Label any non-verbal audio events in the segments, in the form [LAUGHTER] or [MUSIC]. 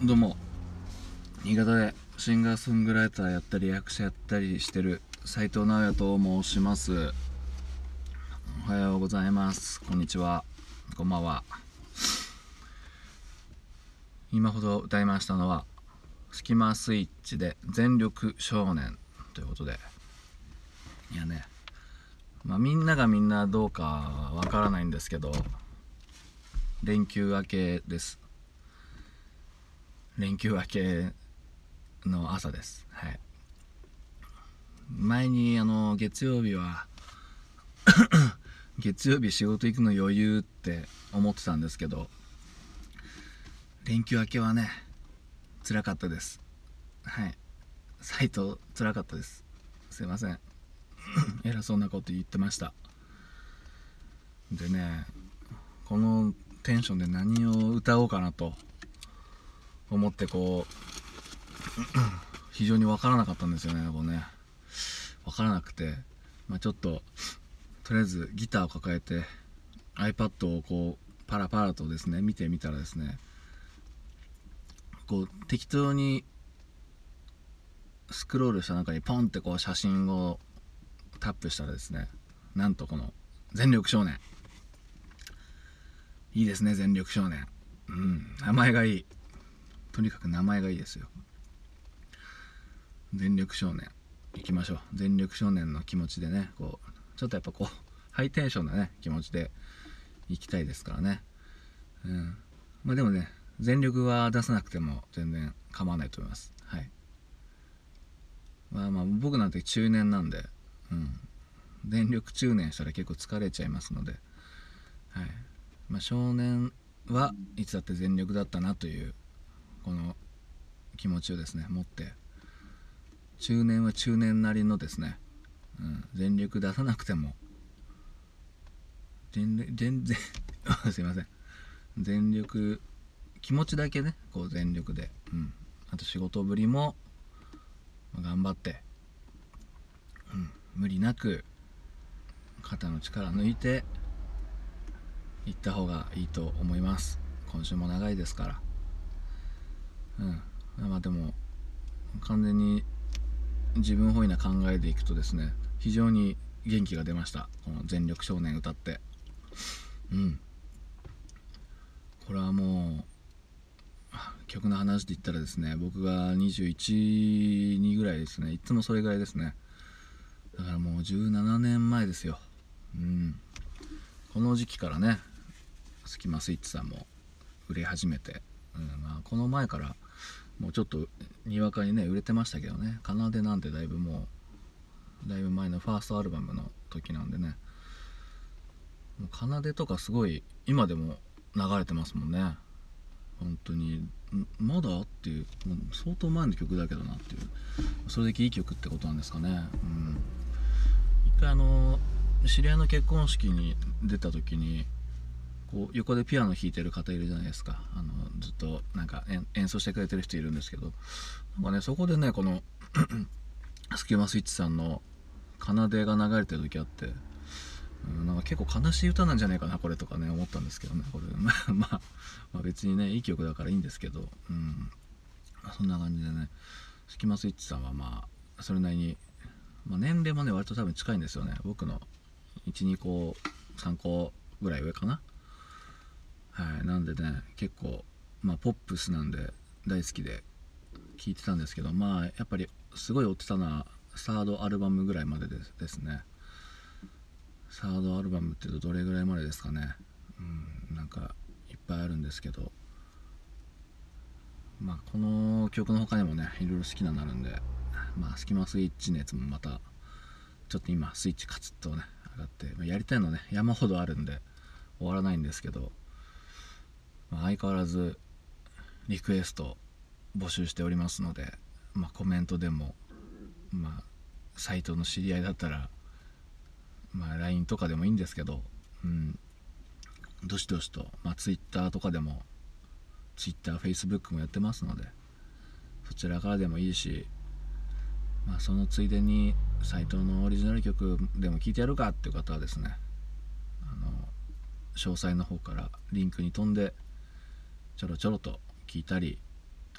どうも。新潟でシンガーソングライターやったり役者やったりしてる斉藤直也と申します。おはようございます。こんにちは。こんばんは。今ほど歌いましたのはスキマスイッチで全力少年ということで。いやね。まあみんながみんなどうかわからないんですけど連休明けです。連休明けの朝です。はい。前にあの月曜日は [COUGHS] 月曜日仕事行くの余裕って思ってたんですけど連休明けはね辛かったです。はい。サイト辛かったです。すいません。[COUGHS] 偉そうなこと言ってました。でねこのテンションで何を歌おうかなと思ってこう [CLEARS THROAT] 非常に分からなかったんですよねこうね。分からなくて、まあ、ちょっととりあえずギターを抱えて iPad をこうパラパラとですね見てみたらですねこう適当にスクロールした中にポンってこう写真をタップしたらですねなんとこの「全力少年」いいですね全力少年。うん名前がいい。とにかく名前がいいですよ。全力少年。行きましょう。全力少年の気持ちでねこうちょっとやっぱこうハイテンションなね気持ちで行きたいですからね。うん。まあでもね全力は出さなくても全然構わないと思います。はい。まあまあ僕なんて中年なんでうん。電力中年したら結構疲れちゃいますので。はい。まあ少年はいつだって全力だったなというこの気持ちをですね持って中年は中年なりのですね、うん、全力出さなくても全力全然 [LAUGHS] すいません。全力気持ちだけねこう全力で、うん、あと仕事ぶりも頑張って、うん、無理なく肩の力抜いて行った方がいいと思います。今週も長いですから。うん。まあでも完全に自分本位な考えでいくとですね非常に元気が出ました。この「全力少年」歌って。うん。これはもう曲の話で言ったらですね僕が212ぐらいですねいつもそれぐらいですね。だからもう17年前ですよ。うん。この時期からねスキマスイッチさんも売れ始めて、うん。まあ、この前からもうちょっとにわかにね売れてましたけどね。奏でなんてだいぶもうだいぶ前のファーストアルバムの時なんでね。もう奏でとかすごい今でも流れてますもんね。本当に。まだっていうもう相当前の曲だけどなっていう。それだけいい曲ってことなんですかね。うん。一回あの知り合いの結婚式に出た時にこう横でピアノ弾いてる方いるじゃないですか。あのずっとなんか演奏してくれてる人いるんですけど。なんかねそこでねこの [CLEARS THROAT] スキマスイッチさんの奏でが流れてる時あって、うん、なんか結構悲しい歌なんじゃないかなこれとかね思ったんですけどね。これ [LAUGHS] まあ、まあ、別にねいい曲だからいいんですけど、うん。まあ、そんな感じでねスキマスイッチさんはまあそれなりにまあ、年齢もね割と多分近いんですよね。僕の12個3個ぐらい上かな。はいなんでね結構まあポップスなんで大好きで聴いてたんですけどまあやっぱりすごい追ってたのはサードアルバムぐらいまでですですね。サードアルバムっていうとどれぐらいまでですかね。うんなんかいっぱいあるんですけど。まあこの曲の他にもねいろいろ好きなのあるんでまあスキマスイッチのやつもまたちょっと今スイッチカツッとね上がって、まあ、やりたいのね山ほどあるんで終わらないんですけど、まあ、相変わらずリクエスト募集しておりますので、まあ、コメントでもまあサイトの知り合いだったらまあ LINE とかでもいいんですけどうんどしどしと、まあ、Twitter とかでも TwitterFacebook もやってますのでそちらからでもいいしまあそのついでにサイトのオリジナル曲でも聴いてやるかっていう方はですねあの詳細の方からリンクに飛んでちょろちょろと聞いたり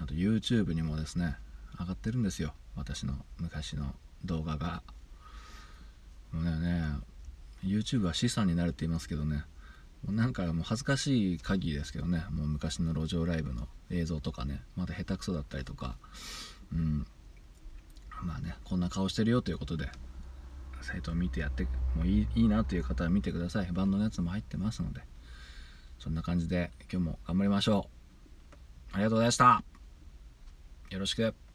あと YouTube にもですね上がってるんですよ。私の昔の動画が。もうね YouTube は資産になるって言いますけどね。なんかもう恥ずかしい限りですけどね。もう昔の路上ライブの映像とかね。まだ下手くそだったりとか。うん。まあねこんな顔してるよということでサイトを見てやってもいいいいなという方は見てください。バンドのやつも入ってますので。そんな感じで今日も頑張りましょう。ありがとうございました。よろしく。